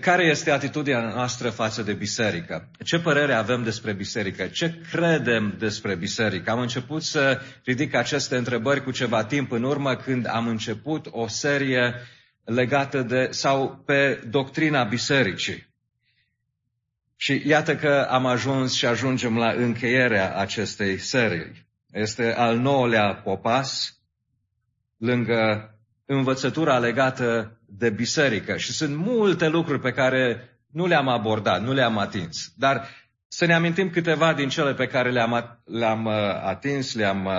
Care este atitudinea noastră față de biserică? Ce părere avem despre biserică? Ce credem despre biserică? Am început să ridic aceste întrebări cu ceva timp în urmă când am început o serie legată de sau pe doctrina bisericii. Și iată că am ajuns și ajungem la încheierea acestei serii. Este al nouălea popas lângă învățătura legată de biserică. Și sunt multe lucruri pe care nu le-am abordat, nu le-am atins. Dar să ne amintim câteva din cele pe care le-am, le-am uh, atins, le-am uh,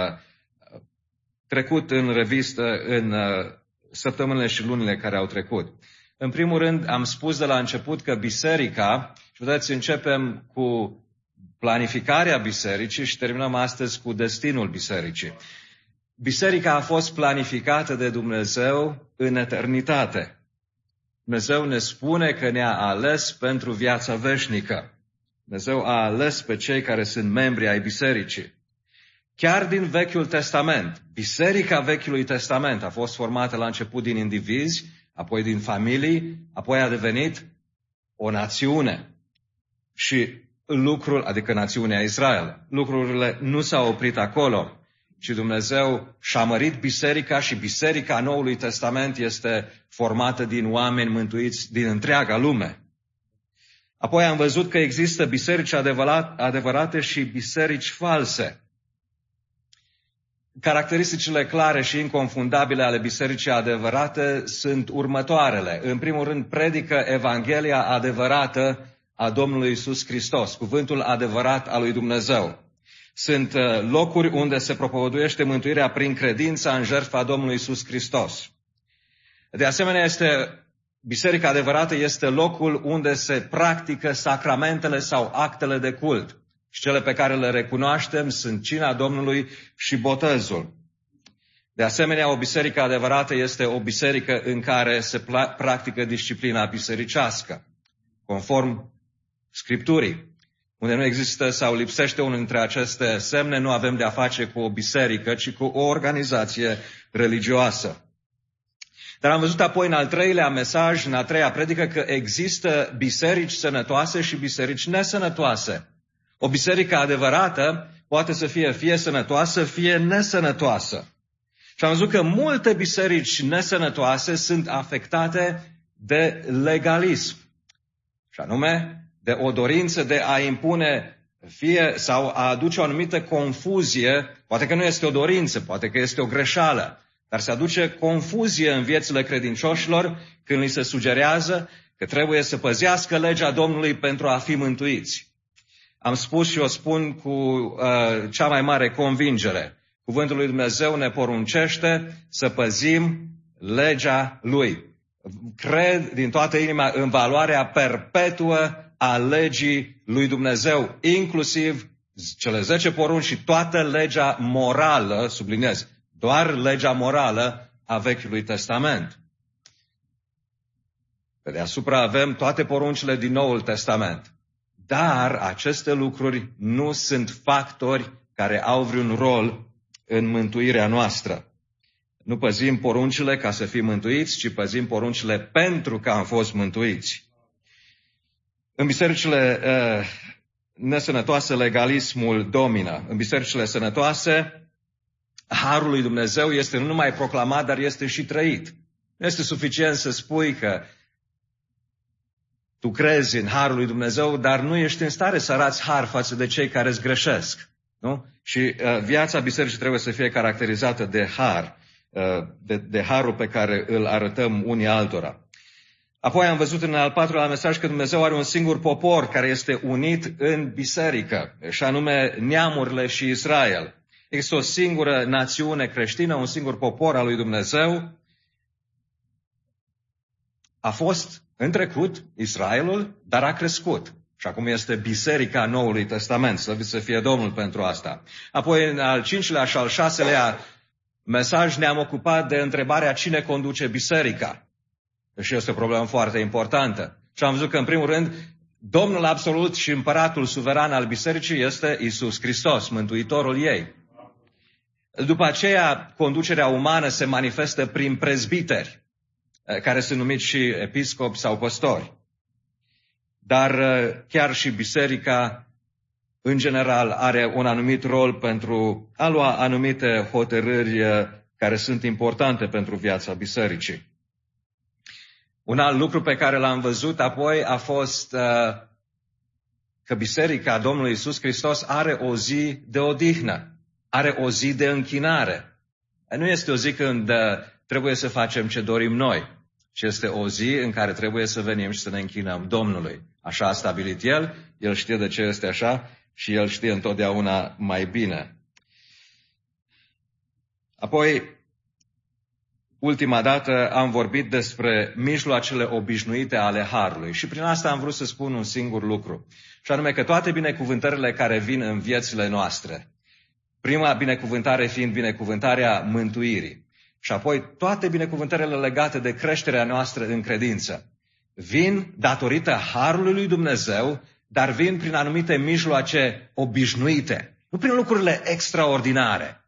trecut în revistă în uh, săptămânile și lunile care au trecut. În primul rând, am spus de la început că biserica, și vedeți, începem cu planificarea bisericii și terminăm astăzi cu destinul bisericii. Biserica a fost planificată de Dumnezeu în eternitate. Dumnezeu ne spune că ne-a ales pentru viața veșnică. Dumnezeu a ales pe cei care sunt membri ai bisericii. Chiar din Vechiul Testament, Biserica Vechiului Testament a fost formată la început din indivizi, apoi din familii, apoi a devenit o națiune. Și lucrul, adică națiunea Israel, lucrurile nu s-au oprit acolo ci Dumnezeu și-a mărit biserica și biserica Noului Testament este formată din oameni mântuiți din întreaga lume. Apoi am văzut că există biserici adevărate și biserici false. Caracteristicile clare și inconfundabile ale bisericii adevărate sunt următoarele. În primul rând, predică Evanghelia adevărată a Domnului Isus Hristos, cuvântul adevărat al lui Dumnezeu. Sunt uh, locuri unde se propovăduiește mântuirea prin credința în jertfa Domnului Isus Hristos. De asemenea, este Biserica adevărată este locul unde se practică sacramentele sau actele de cult. Și cele pe care le recunoaștem sunt cina Domnului și botezul. De asemenea, o biserică adevărată este o biserică în care se practică disciplina bisericească, conform Scripturii. Unde nu există sau lipsește unul dintre aceste semne, nu avem de a face cu o biserică, ci cu o organizație religioasă. Dar am văzut apoi în al treilea mesaj, în a treia predică, că există biserici sănătoase și biserici nesănătoase. O biserică adevărată poate să fie fie sănătoasă, fie nesănătoasă. Și am văzut că multe biserici nesănătoase sunt afectate de legalism. Și anume, de o dorință de a impune fie sau a aduce o anumită confuzie, poate că nu este o dorință, poate că este o greșeală, dar se aduce confuzie în viețile credincioșilor când li se sugerează că trebuie să păzească legea Domnului pentru a fi mântuiți. Am spus și o spun cu uh, cea mai mare convingere. Cuvântul lui Dumnezeu ne poruncește să păzim legea Lui. Cred din toată inima în valoarea perpetuă a legii lui Dumnezeu, inclusiv cele 10 porunci și toată legea morală, subliniez, doar legea morală a Vechiului Testament. Pe deasupra avem toate poruncile din Noul Testament. Dar aceste lucruri nu sunt factori care au vreun rol în mântuirea noastră. Nu păzim poruncile ca să fim mântuiți, ci păzim poruncile pentru că am fost mântuiți. În bisericile uh, nesănătoase, legalismul domină. În bisericile sănătoase, Harul lui Dumnezeu este nu numai proclamat, dar este și trăit. Nu este suficient să spui că tu crezi în Harul lui Dumnezeu, dar nu ești în stare să arăți Har față de cei care îți greșesc. Nu? Și uh, viața bisericii trebuie să fie caracterizată de Har, uh, de, de Harul pe care îl arătăm unii altora. Apoi am văzut în al patrulea mesaj că Dumnezeu are un singur popor care este unit în biserică, și anume neamurile și Israel. Există o singură națiune creștină, un singur popor al lui Dumnezeu. A fost în trecut Israelul, dar a crescut. Și acum este Biserica Noului Testament. Să să fie Domnul pentru asta. Apoi, în al cincilea și al șaselea mesaj, ne-am ocupat de întrebarea cine conduce biserica. Și este o problemă foarte importantă. Și am văzut că, în primul rând, Domnul absolut și împăratul suveran al bisericii este Isus Hristos, Mântuitorul ei. După aceea, conducerea umană se manifestă prin prezbiteri, eh, care sunt numiți și episcopi sau păstori. dar chiar și biserica în general are un anumit rol pentru a lua anumite hotărâri care sunt importante pentru viața bisericii. Un alt lucru pe care l-am văzut apoi a fost uh, că Biserica Domnului Isus Hristos are o zi de odihnă, are o zi de închinare. Nu este o zi când uh, trebuie să facem ce dorim noi, ci este o zi în care trebuie să venim și să ne închinăm Domnului. Așa a stabilit El, El știe de ce este așa și El știe întotdeauna mai bine. Apoi, ultima dată am vorbit despre mijloacele obișnuite ale Harului și prin asta am vrut să spun un singur lucru. Și anume că toate binecuvântările care vin în viețile noastre, prima binecuvântare fiind binecuvântarea mântuirii, și apoi toate binecuvântările legate de creșterea noastră în credință, vin datorită Harului lui Dumnezeu, dar vin prin anumite mijloace obișnuite, nu prin lucrurile extraordinare.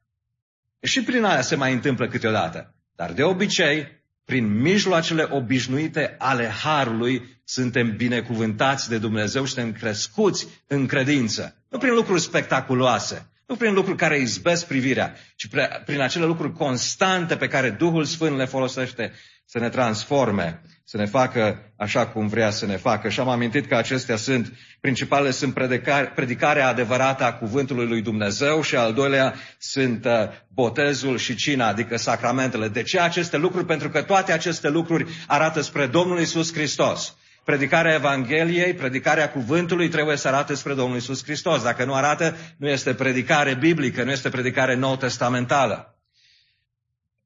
Și prin aia se mai întâmplă câteodată. Dar de obicei, prin mijloacele obișnuite ale Harului, suntem binecuvântați de Dumnezeu și suntem crescuți în credință. Nu prin lucruri spectaculoase, nu prin lucruri care izbesc privirea, ci prin acele lucruri constante pe care Duhul Sfânt le folosește să ne transforme, să ne facă așa cum vrea să ne facă. Și am amintit că acestea sunt, principalele sunt predicare, predicarea adevărată a cuvântului lui Dumnezeu și al doilea sunt uh, botezul și cina, adică sacramentele. De ce aceste lucruri? Pentru că toate aceste lucruri arată spre Domnul Isus Hristos. Predicarea Evangheliei, predicarea cuvântului trebuie să arate spre Domnul Isus Hristos. Dacă nu arată, nu este predicare biblică, nu este predicare nou testamentală.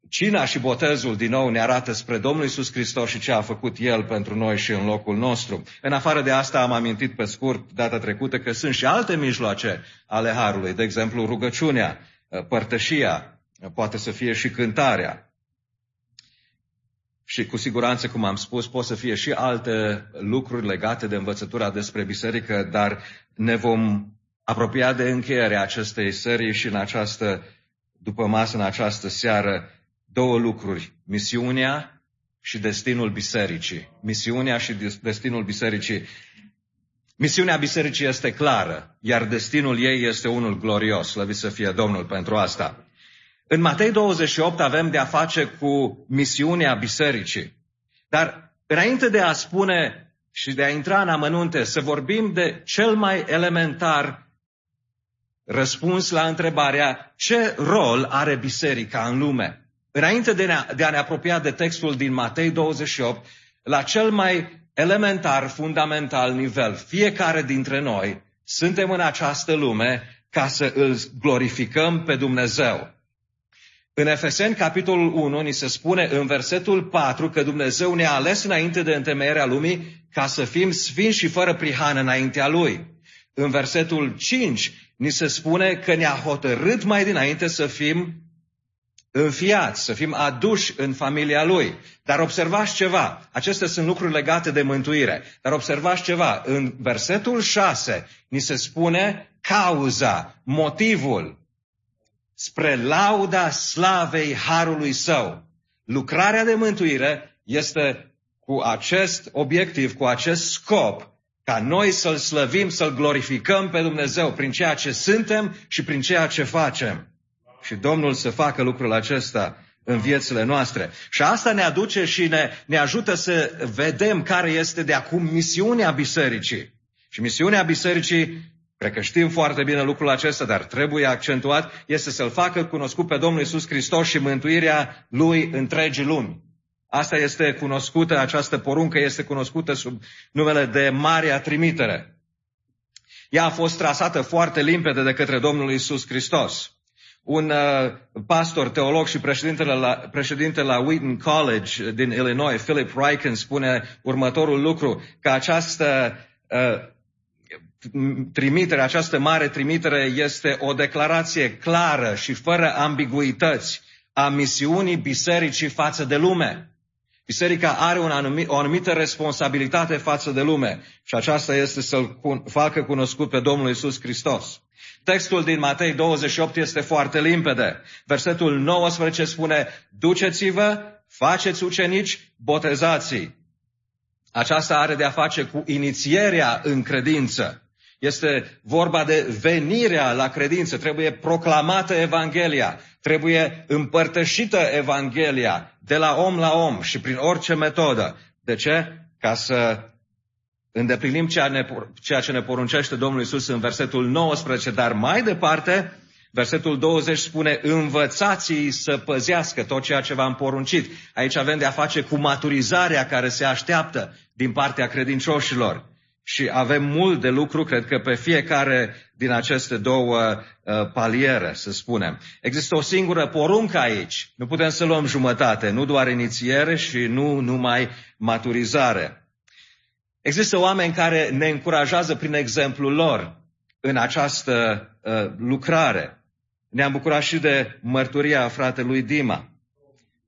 Cina și botezul din nou ne arată spre Domnul Isus Hristos și ce a făcut El pentru noi și în locul nostru. În afară de asta am amintit pe scurt data trecută că sunt și alte mijloace ale Harului, de exemplu rugăciunea, părtășia, poate să fie și cântarea. Și cu siguranță, cum am spus, pot să fie și alte lucruri legate de învățătura despre biserică, dar ne vom apropia de încheierea acestei serii și în această, după masă, în această seară, două lucruri. Misiunea și destinul bisericii. Misiunea și destinul bisericii. Misiunea bisericii este clară, iar destinul ei este unul glorios. Slăvit să fie Domnul pentru asta. În Matei 28 avem de a face cu misiunea bisericii. Dar înainte de a spune și de a intra în amănunte, să vorbim de cel mai elementar răspuns la întrebarea ce rol are biserica în lume. Înainte de, ne, de a ne apropia de textul din Matei 28, la cel mai elementar, fundamental nivel, fiecare dintre noi suntem în această lume ca să îl glorificăm pe Dumnezeu. În Efeseni, capitolul 1, ni se spune în versetul 4 că Dumnezeu ne-a ales înainte de întemeierea lumii ca să fim sfinți și fără prihană înaintea Lui. În versetul 5 ni se spune că ne-a hotărât mai dinainte să fim înfiați, să fim aduși în familia Lui. Dar observați ceva, acestea sunt lucruri legate de mântuire, dar observați ceva, în versetul 6 ni se spune cauza, motivul, spre lauda slavei Harului Său. Lucrarea de mântuire este cu acest obiectiv, cu acest scop, ca noi să-L slăvim, să-L glorificăm pe Dumnezeu prin ceea ce suntem și prin ceea ce facem. Și Domnul să facă lucrul acesta în viețile noastre. Și asta ne aduce și ne, ne ajută să vedem care este de acum misiunea bisericii. Și misiunea bisericii, cred că știm foarte bine lucrul acesta, dar trebuie accentuat, este să-L facă cunoscut pe Domnul Isus Hristos și mântuirea Lui întregii lumi. Asta este cunoscută, această poruncă este cunoscută sub numele de Marea Trimitere. Ea a fost trasată foarte limpede de către Domnul Isus Hristos un uh, pastor, teolog și președintele la, președinte la Wheaton College din Illinois, Philip Ryken, spune următorul lucru, că această uh, trimitere, această mare trimitere este o declarație clară și fără ambiguități a misiunii bisericii față de lume. Biserica are un anumit, o anumită responsabilitate față de lume și aceasta este să-L facă cunoscut pe Domnul Isus Hristos. Textul din Matei 28 este foarte limpede. Versetul 19 spune, duceți-vă, faceți ucenici, botezați Aceasta are de a face cu inițierea în credință. Este vorba de venirea la credință. Trebuie proclamată Evanghelia. Trebuie împărtășită Evanghelia de la om la om și prin orice metodă. De ce? Ca să îndeplinim ceea ce ne poruncește Domnul Isus în versetul 19, dar mai departe, versetul 20 spune, învățați să păzească tot ceea ce v-am poruncit. Aici avem de a face cu maturizarea care se așteaptă din partea credincioșilor. Și avem mult de lucru, cred că pe fiecare din aceste două uh, paliere, să spunem. Există o singură poruncă aici. Nu putem să luăm jumătate, nu doar inițiere și nu numai maturizare. Există oameni care ne încurajează prin exemplul lor în această uh, lucrare. Ne-am bucurat și de mărturia fratelui Dima.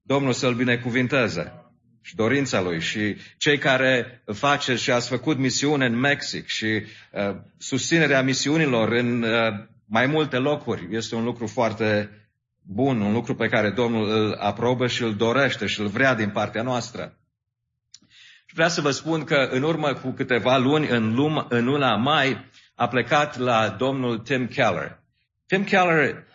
Domnul să-l binecuvinteze și dorința lui și cei care faceți și ați făcut misiune în Mexic și uh, susținerea misiunilor în uh, mai multe locuri este un lucru foarte bun, un lucru pe care Domnul îl aprobă și îl dorește și îl vrea din partea noastră. Și vreau să vă spun că în urmă cu câteva luni, în, lum, în luna mai, a plecat la domnul Tim Keller. Tim Keller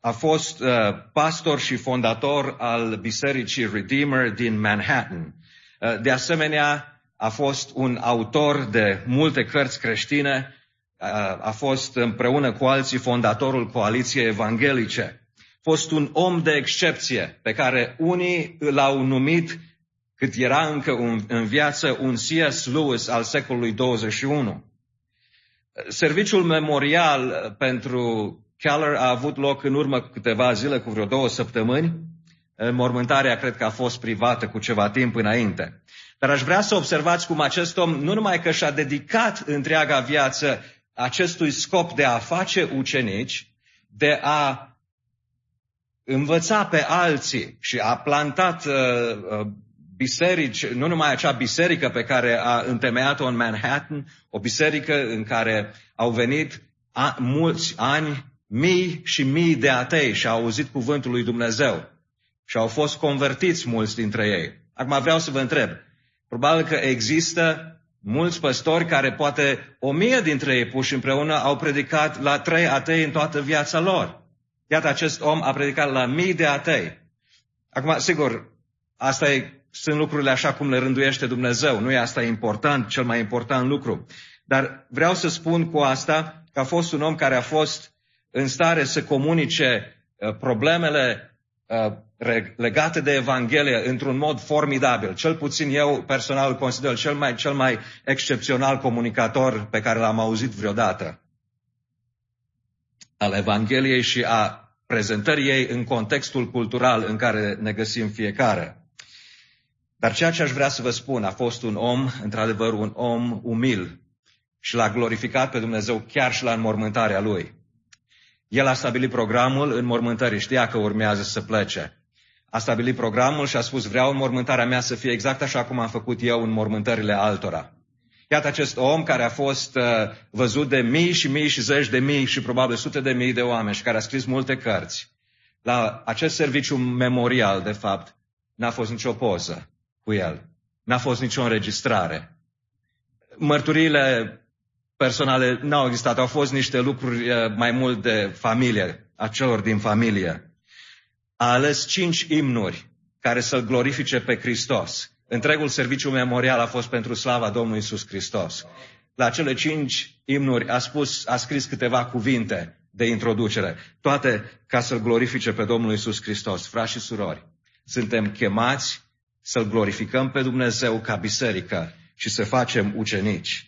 a fost uh, pastor și fondator al Bisericii Redeemer din Manhattan. Uh, de asemenea, a fost un autor de multe cărți creștine, uh, a fost împreună cu alții fondatorul Coaliției Evanghelice. A fost un om de excepție pe care unii l-au numit cât era încă un, în viață un C.S. Lewis al secolului 21. Serviciul memorial pentru Keller a avut loc în urmă cu câteva zile, cu vreo două săptămâni. Mormântarea cred că a fost privată cu ceva timp înainte. Dar aș vrea să observați cum acest om nu numai că și-a dedicat întreaga viață acestui scop de a face ucenici, de a învăța pe alții și a plantat uh, uh, biserici, nu numai acea biserică pe care a întemeiat-o în Manhattan, o biserică în care au venit a, mulți ani, mii și mii de atei și au auzit cuvântul lui Dumnezeu și au fost convertiți mulți dintre ei. Acum vreau să vă întreb, probabil că există mulți păstori care poate o mie dintre ei puși împreună au predicat la trei atei în toată viața lor. Iată, acest om a predicat la mii de atei. Acum, sigur, asta e sunt lucrurile așa cum le rânduiește Dumnezeu. Nu e asta important, cel mai important lucru. Dar vreau să spun cu asta că a fost un om care a fost în stare să comunice uh, problemele uh, legate de Evanghelie într-un mod formidabil. Cel puțin eu personal îl consider cel mai, cel mai excepțional comunicator pe care l-am auzit vreodată al Evangheliei și a prezentării ei în contextul cultural în care ne găsim fiecare. Dar ceea ce aș vrea să vă spun, a fost un om, într-adevăr, un om umil și l-a glorificat pe Dumnezeu chiar și la înmormântarea lui. El a stabilit programul în mormântării, știa că urmează să plece. A stabilit programul și a spus, vreau înmormântarea mea să fie exact așa cum am făcut eu în mormântările altora. Iată acest om care a fost uh, văzut de mii și mii și zeci de mii și probabil sute de mii de oameni și care a scris multe cărți. La acest serviciu memorial, de fapt, n-a fost nicio poză cu el. N-a fost nicio înregistrare. Mărturiile personale n-au existat, au fost niște lucruri eh, mai mult de familie, a celor din familie. A ales cinci imnuri care să-L glorifice pe Hristos. Întregul serviciu memorial a fost pentru slava Domnului Isus Hristos. La cele cinci imnuri a, spus, a scris câteva cuvinte de introducere, toate ca să-L glorifice pe Domnul Isus Hristos. Frați și surori, suntem chemați să-L glorificăm pe Dumnezeu ca biserică și să facem ucenici.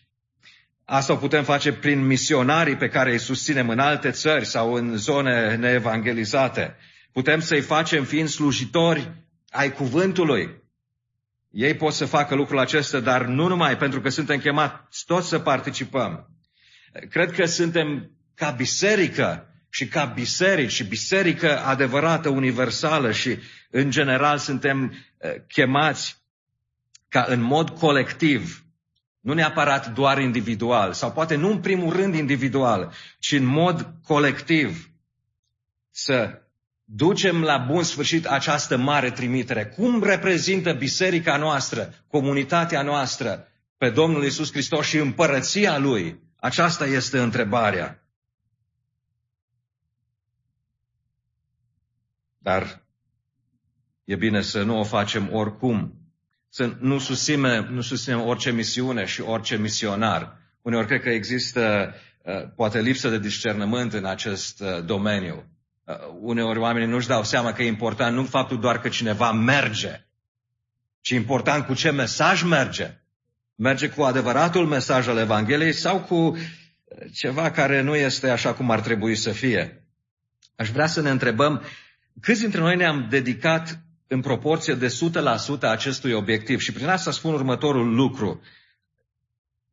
Asta o putem face prin misionarii pe care îi susținem în alte țări sau în zone neevangelizate. Putem să-i facem fiind slujitori ai cuvântului. Ei pot să facă lucrul acesta, dar nu numai pentru că suntem chemați toți să participăm. Cred că suntem ca biserică și ca biserici și biserică adevărată, universală și în general suntem eh, chemați ca în mod colectiv, nu neapărat doar individual, sau poate nu în primul rând individual, ci în mod colectiv, să ducem la bun sfârșit această mare trimitere? Cum reprezintă biserica noastră, comunitatea noastră, pe Domnul Isus Hristos și împărăția Lui? Aceasta este întrebarea. Dar e bine să nu o facem oricum. Să nu susținem, nu susținem orice misiune și orice misionar. Uneori cred că există uh, poate lipsă de discernământ în acest uh, domeniu. Uh, uneori oamenii nu-și dau seama că e important nu faptul doar că cineva merge, ci important cu ce mesaj merge. Merge cu adevăratul mesaj al Evangheliei sau cu ceva care nu este așa cum ar trebui să fie. Aș vrea să ne întrebăm câți dintre noi ne-am dedicat în proporție de 100% acestui obiectiv. Și prin asta spun următorul lucru.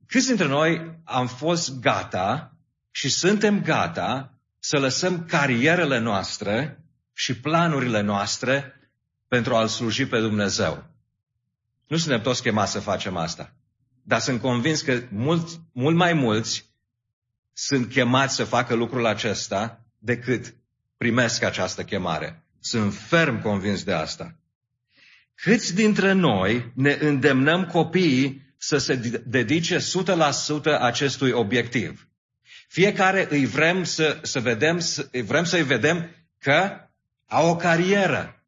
Câți dintre noi am fost gata și suntem gata să lăsăm carierele noastre și planurile noastre pentru a-L sluji pe Dumnezeu. Nu suntem toți chemați să facem asta. Dar sunt convins că mult, mult mai mulți sunt chemați să facă lucrul acesta decât primesc această chemare. Sunt ferm convins de asta. Câți dintre noi ne îndemnăm copiii să se dedice 100% acestui obiectiv? Fiecare îi vrem să, să vedem, să, vrem să-i vedem că au o carieră,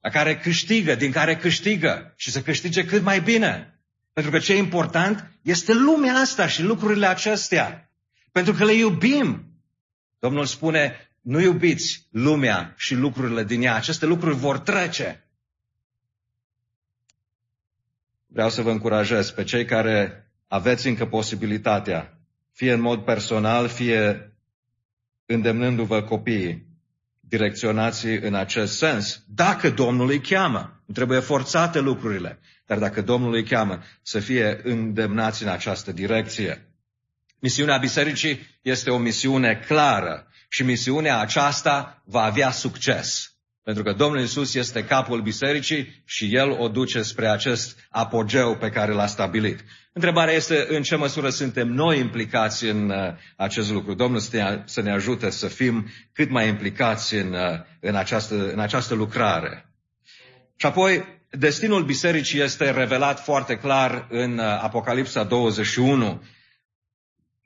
la care câștigă, din care câștigă și să câștige cât mai bine. Pentru că ce e important este lumea asta și lucrurile acestea. Pentru că le iubim. Domnul spune, nu iubiți lumea și lucrurile din ea. Aceste lucruri vor trece. Vreau să vă încurajez pe cei care aveți încă posibilitatea, fie în mod personal, fie îndemnându-vă copiii, direcționați în acest sens, dacă Domnul îi cheamă. Nu trebuie forțate lucrurile, dar dacă Domnul îi cheamă, să fie îndemnați în această direcție. Misiunea bisericii este o misiune clară și misiunea aceasta va avea succes. Pentru că Domnul Isus este capul bisericii și El o duce spre acest apogeu pe care l-a stabilit. Întrebarea este în ce măsură suntem noi implicați în uh, acest lucru. Domnul să ne ajute să fim cât mai implicați în, uh, în, această, în această lucrare. Și apoi, destinul bisericii este revelat foarte clar în uh, Apocalipsa 21.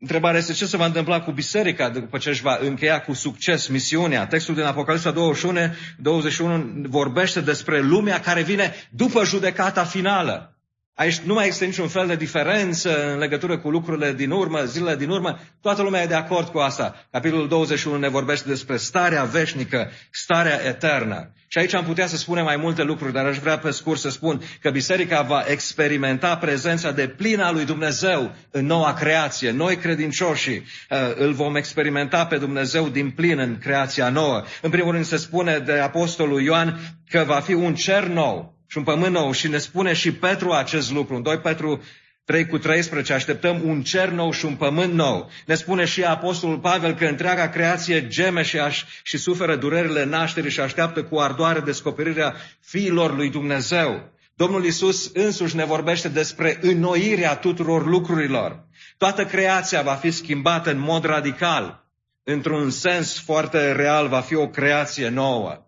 Întrebarea este ce se va întâmpla cu biserica după ce își va încheia cu succes misiunea. Textul din Apocalipsa 21, 21 vorbește despre lumea care vine după judecata finală. Aici nu mai există niciun fel de diferență în legătură cu lucrurile din urmă, zilele din urmă. Toată lumea e de acord cu asta. Capitolul 21 ne vorbește despre starea veșnică, starea eternă. Și aici am putea să spunem mai multe lucruri, dar aș vrea pe scurt să spun că biserica va experimenta prezența de plină a lui Dumnezeu în noua creație. Noi credincioșii uh, îl vom experimenta pe Dumnezeu din plin în creația nouă. În primul rând se spune de Apostolul Ioan că va fi un cer nou și un pământ nou. Și ne spune și Petru acest lucru. În 2 Petru 3 cu 13 așteptăm un cer nou și un pământ nou. Ne spune și Apostolul Pavel că întreaga creație geme și, aș, și suferă durerile nașterii și așteaptă cu ardoare descoperirea fiilor lui Dumnezeu. Domnul Isus însuși ne vorbește despre înnoirea tuturor lucrurilor. Toată creația va fi schimbată în mod radical. Într-un sens foarte real va fi o creație nouă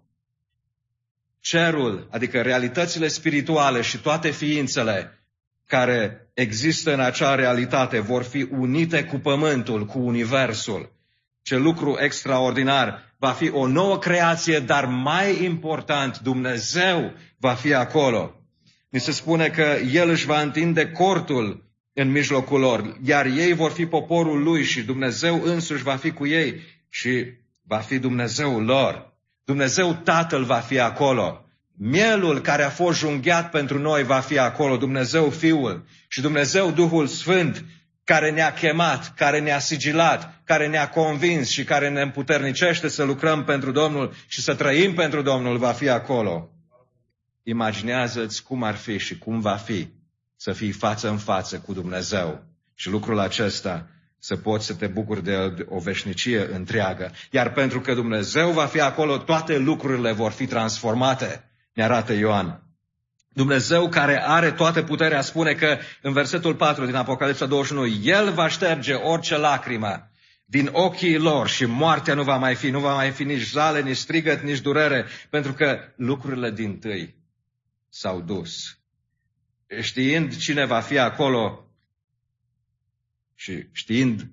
cerul, adică realitățile spirituale și toate ființele care există în acea realitate vor fi unite cu pământul, cu universul. Ce lucru extraordinar! Va fi o nouă creație, dar mai important, Dumnezeu va fi acolo. Ni se spune că El își va întinde cortul în mijlocul lor, iar ei vor fi poporul Lui și Dumnezeu însuși va fi cu ei și va fi Dumnezeul lor. Dumnezeu Tatăl va fi acolo. Mielul care a fost junghiat pentru noi va fi acolo, Dumnezeu Fiul și Dumnezeu Duhul Sfânt care ne-a chemat, care ne-a sigilat, care ne-a convins și care ne împuternicește să lucrăm pentru Domnul și să trăim pentru Domnul va fi acolo. Imaginează-ți cum ar fi și cum va fi să fii față în față cu Dumnezeu. Și lucrul acesta să poți să te bucuri de o veșnicie întreagă. Iar pentru că Dumnezeu va fi acolo, toate lucrurile vor fi transformate, ne arată Ioan. Dumnezeu care are toată puterea spune că în versetul 4 din Apocalipsa 21, El va șterge orice lacrimă din ochii lor și moartea nu va mai fi, nu va mai fi nici zale, nici strigăt, nici durere, pentru că lucrurile din tâi s-au dus. Știind cine va fi acolo și știind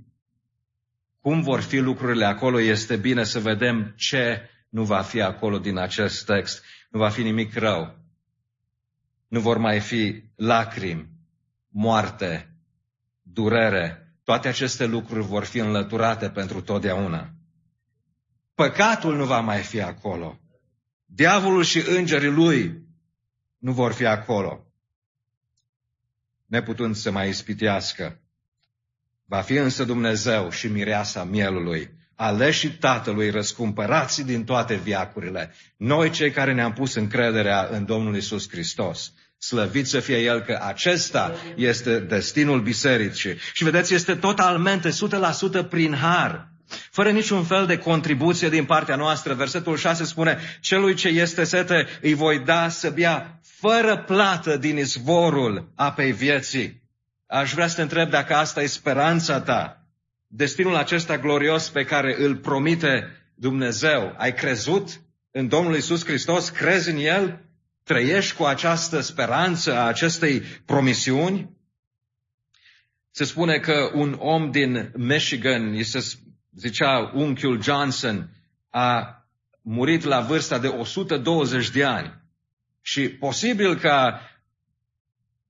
cum vor fi lucrurile acolo, este bine să vedem ce nu va fi acolo din acest text. Nu va fi nimic rău. Nu vor mai fi lacrimi, moarte, durere, toate aceste lucruri vor fi înlăturate pentru totdeauna. Păcatul nu va mai fi acolo. Diavolul și îngerii lui nu vor fi acolo. Neputând să mai ispitească. Va fi însă Dumnezeu și mireasa mielului, aleșii Tatălui răscumpărați din toate viacurile, noi cei care ne-am pus încrederea în Domnul Isus Hristos. Slăvit să fie El că acesta este destinul bisericii. Și vedeți, este totalmente, 100% prin har. Fără niciun fel de contribuție din partea noastră. Versetul 6 spune, celui ce este sete îi voi da să bea fără plată din izvorul apei vieții. Aș vrea să te întreb dacă asta e speranța ta. Destinul acesta glorios pe care îl promite Dumnezeu. Ai crezut în Domnul Isus Hristos? Crezi în El? Trăiești cu această speranță a acestei promisiuni? Se spune că un om din Michigan, se zicea unchiul Johnson, a murit la vârsta de 120 de ani. Și posibil ca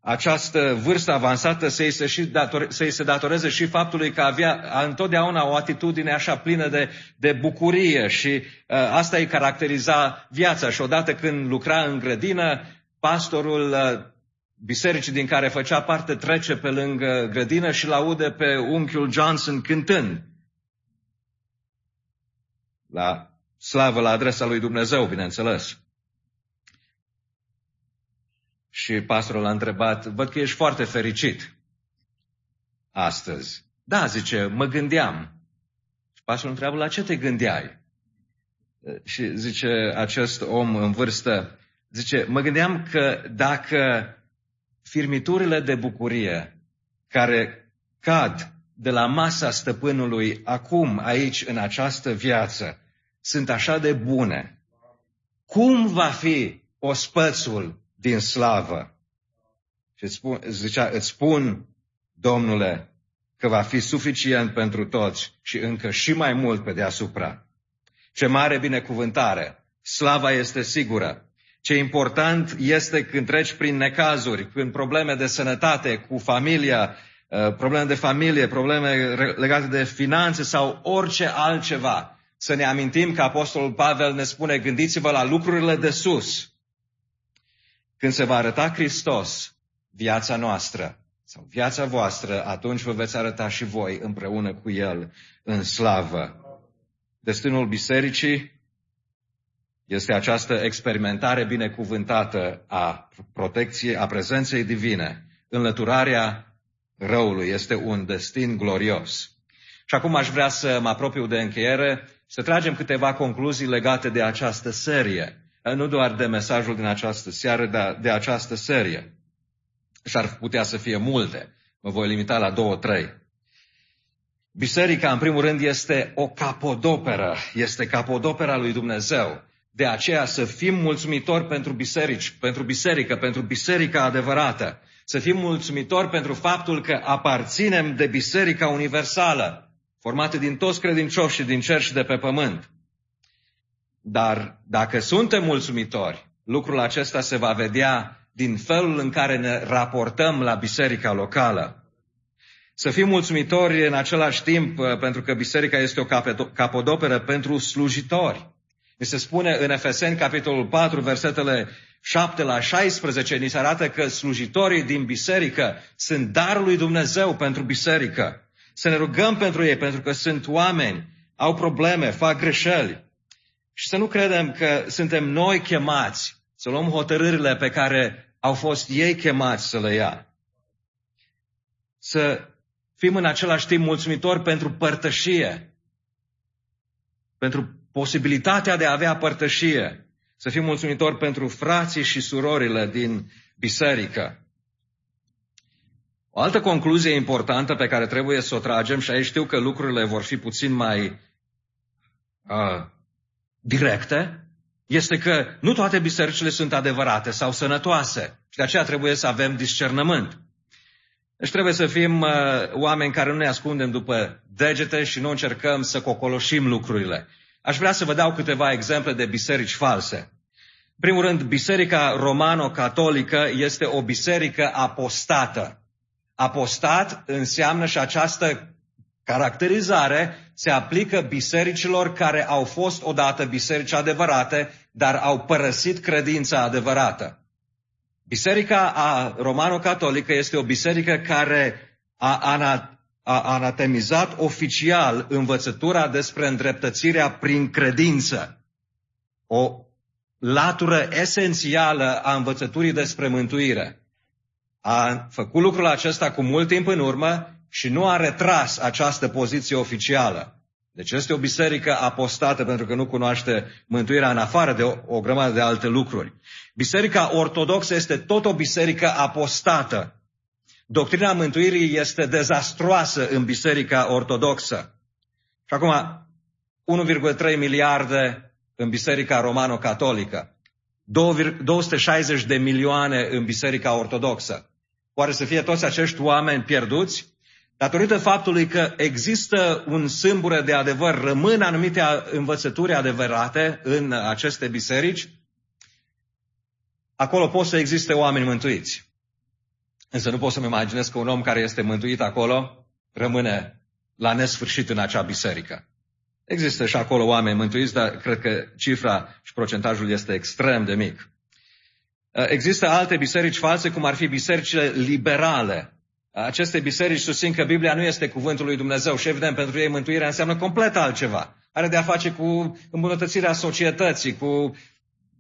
această vârstă avansată să îi se, și dator, să îi se datoreze și faptului că avea întotdeauna o atitudine așa plină de, de bucurie și uh, asta îi caracteriza viața. Și odată când lucra în grădină, pastorul uh, bisericii din care făcea parte trece pe lângă grădină și laude pe unchiul Johnson cântând. La slavă la adresa lui Dumnezeu, bineînțeles. Și pastorul a întrebat, văd că ești foarte fericit astăzi. Da, zice, mă gândeam. Și pastorul întreabă, la ce te gândeai? Și zice acest om în vârstă, zice, mă gândeam că dacă firmiturile de bucurie care cad de la masa stăpânului acum, aici, în această viață, sunt așa de bune, cum va fi ospățul din slavă. Și îți spun, zicea, îți spun, Domnule, că va fi suficient pentru toți și încă și mai mult pe deasupra. Ce mare binecuvântare! Slava este sigură. Ce important este când treci prin necazuri, când probleme de sănătate cu familia, uh, probleme de familie, probleme legate de finanțe sau orice altceva. Să ne amintim că Apostolul Pavel ne spune, gândiți-vă la lucrurile de sus, când se va arăta Hristos, viața noastră sau viața voastră, atunci vă veți arăta și voi împreună cu El în slavă. Destinul bisericii este această experimentare binecuvântată a protecției, a prezenței divine. Înlăturarea răului este un destin glorios. Și acum aș vrea să mă apropiu de încheiere, să tragem câteva concluzii legate de această serie nu doar de mesajul din această seară, dar de această serie. Și ar putea să fie multe. Mă voi limita la două, trei. Biserica, în primul rând, este o capodoperă. Este capodopera lui Dumnezeu. De aceea să fim mulțumitori pentru biserici, pentru biserică, pentru biserica adevărată. Să fim mulțumitori pentru faptul că aparținem de biserica universală, formată din toți credincioși din cer și de pe pământ. Dar dacă suntem mulțumitori, lucrul acesta se va vedea din felul în care ne raportăm la biserica locală. Să fim mulțumitori în același timp, uh, pentru că biserica este o capodoperă pentru slujitori. Mi se spune în Efeseni, capitolul 4, versetele 7 la 16, ni se arată că slujitorii din biserică sunt darul lui Dumnezeu pentru biserică. Să ne rugăm pentru ei, pentru că sunt oameni, au probleme, fac greșeli. Și să nu credem că suntem noi chemați să luăm hotărârile pe care au fost ei chemați să le ia. Să fim în același timp mulțumitori pentru părtășie, pentru posibilitatea de a avea părtășie, să fim mulțumitori pentru frații și surorile din biserică. O altă concluzie importantă pe care trebuie să o tragem, și aici știu că lucrurile vor fi puțin mai uh, directe, este că nu toate bisericile sunt adevărate sau sănătoase și de aceea trebuie să avem discernământ. Deci trebuie să fim uh, oameni care nu ne ascundem după degete și nu încercăm să cocoloșim lucrurile. Aș vrea să vă dau câteva exemple de biserici false. În primul rând, Biserica Romano-Catolică este o biserică apostată. Apostat înseamnă și această caracterizare se aplică bisericilor care au fost odată biserici adevărate, dar au părăsit credința adevărată. Biserica a romano-catolică este o biserică care a, a, a anatemizat oficial învățătura despre îndreptățirea prin credință. O latură esențială a învățăturii despre mântuire. A făcut lucrul acesta cu mult timp în urmă și nu a retras această poziție oficială. Deci este o biserică apostată pentru că nu cunoaște mântuirea în afară de o, o grămadă de alte lucruri. Biserica ortodoxă este tot o biserică apostată. Doctrina mântuirii este dezastroasă în biserica ortodoxă. Și acum 1,3 miliarde în biserica romano-catolică. 260 de milioane în biserica ortodoxă. Oare să fie toți acești oameni pierduți? Datorită faptului că există un sâmbure de adevăr, rămân anumite învățături adevărate în aceste biserici, acolo pot să existe oameni mântuiți. Însă nu pot să-mi imaginez că un om care este mântuit acolo rămâne la nesfârșit în acea biserică. Există și acolo oameni mântuiți, dar cred că cifra și procentajul este extrem de mic. Există alte biserici false, cum ar fi bisericile liberale, aceste biserici susțin că Biblia nu este cuvântul lui Dumnezeu și evident pentru ei mântuirea înseamnă complet altceva. Are de a face cu îmbunătățirea societății, cu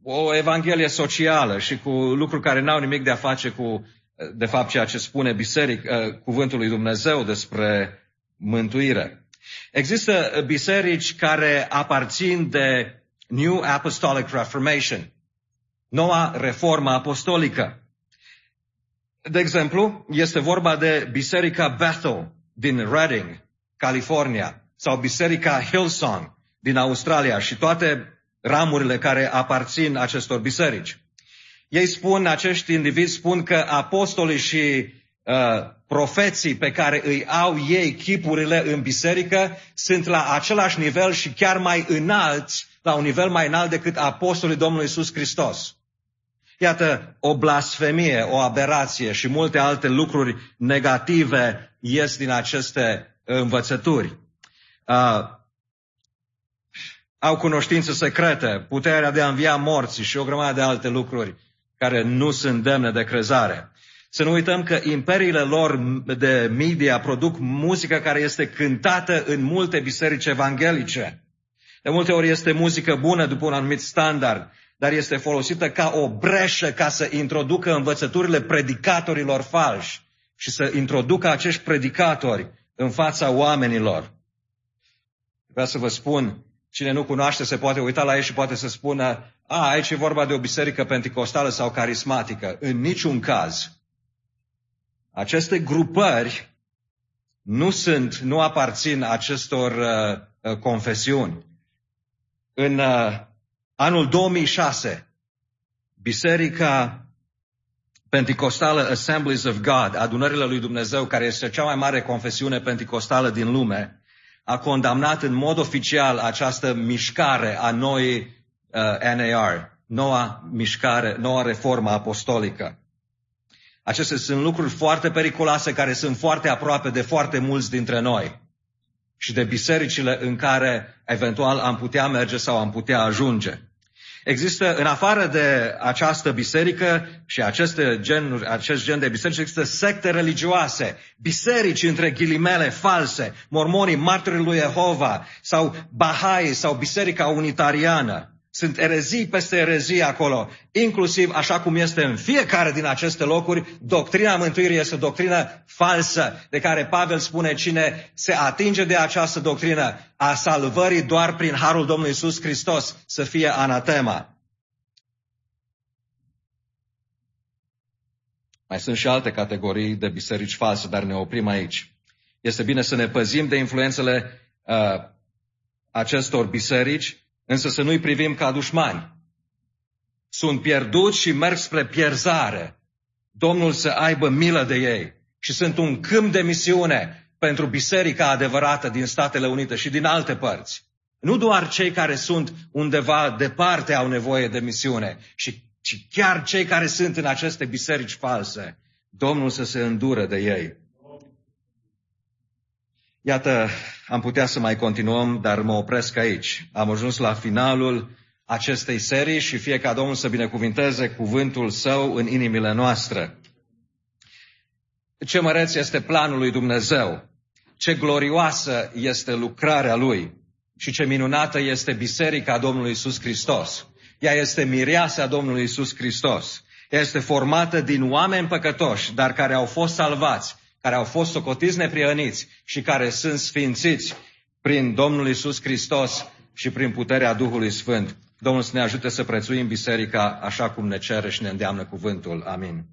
o evanghelie socială și cu lucruri care n-au nimic de a face cu, de fapt, ceea ce spune biseric, uh, cuvântul lui Dumnezeu despre mântuire. Există biserici care aparțin de New Apostolic Reformation, noua reformă apostolică. De exemplu, este vorba de Biserica Bethel din Redding, California, sau Biserica Hillsong din Australia și toate ramurile care aparțin acestor biserici. Ei spun, acești indivizi spun că apostolii și uh, profeții pe care îi au ei chipurile în biserică sunt la același nivel și chiar mai înalți, la un nivel mai înalt decât apostolii Domnului Isus Hristos. Iată, o blasfemie, o aberație și multe alte lucruri negative ies din aceste învățături. Uh, au cunoștință secrete, puterea de a învia morții și o grămadă de alte lucruri care nu sunt demne de crezare. Să nu uităm că imperiile lor de media produc muzică care este cântată în multe biserici evanghelice. De multe ori este muzică bună după un anumit standard, dar este folosită ca o breșă ca să introducă învățăturile predicatorilor falși și să introducă acești predicatori în fața oamenilor. Vreau să vă spun, cine nu cunoaște se poate uita la ei și poate să spună, a, aici e vorba de o biserică pentecostală sau carismatică. În niciun caz. Aceste grupări nu sunt, nu aparțin acestor uh, uh confesiuni. În uh, Anul 2006, Biserica Pentecostală Assemblies of God, adunările lui Dumnezeu, care este cea mai mare confesiune pentecostală din lume, a condamnat în mod oficial această mișcare a noii uh, NAR, noua mișcare, noua reformă apostolică. Acestea sunt lucruri foarte periculoase care sunt foarte aproape de foarte mulți dintre noi și de bisericile în care eventual am putea merge sau am putea ajunge. Există, în afară de această biserică și aceste genuri, acest gen de biserici, există secte religioase, biserici între ghilimele false, mormonii, martirii lui Jehova sau Bahai sau Biserica Unitariană. Sunt erezii peste erezii acolo, inclusiv așa cum este în fiecare din aceste locuri, doctrina mântuirii este o doctrină falsă, de care Pavel spune cine se atinge de această doctrină a salvării doar prin harul Domnului Isus Hristos să fie anatema. Mai sunt și alte categorii de biserici false, dar ne oprim aici. Este bine să ne păzim de influențele uh, acestor biserici, însă să nu-i privim ca dușmani. Sunt pierduți și merg spre pierzare. Domnul să aibă milă de ei și sunt un câmp de misiune pentru biserica adevărată din Statele Unite și din alte părți. Nu doar cei care sunt undeva departe au nevoie de misiune, ci chiar cei care sunt în aceste biserici false. Domnul să se îndură de ei. Iată, am putea să mai continuăm, dar mă opresc aici. Am ajuns la finalul acestei serii și fie ca Domnul să binecuvinteze cuvântul său în inimile noastre. Ce măreț este planul lui Dumnezeu, ce glorioasă este lucrarea lui și ce minunată este Biserica Domnului Isus Hristos. Ea este mireasa Domnului Isus Hristos. Ea este formată din oameni păcătoși, dar care au fost salvați, care au fost socotiți neprioniți și care sunt sfințiți prin Domnul Isus Hristos și prin puterea Duhului Sfânt. Domnul să ne ajute să prețuim biserica așa cum ne cere și ne îndeamnă cuvântul. Amin.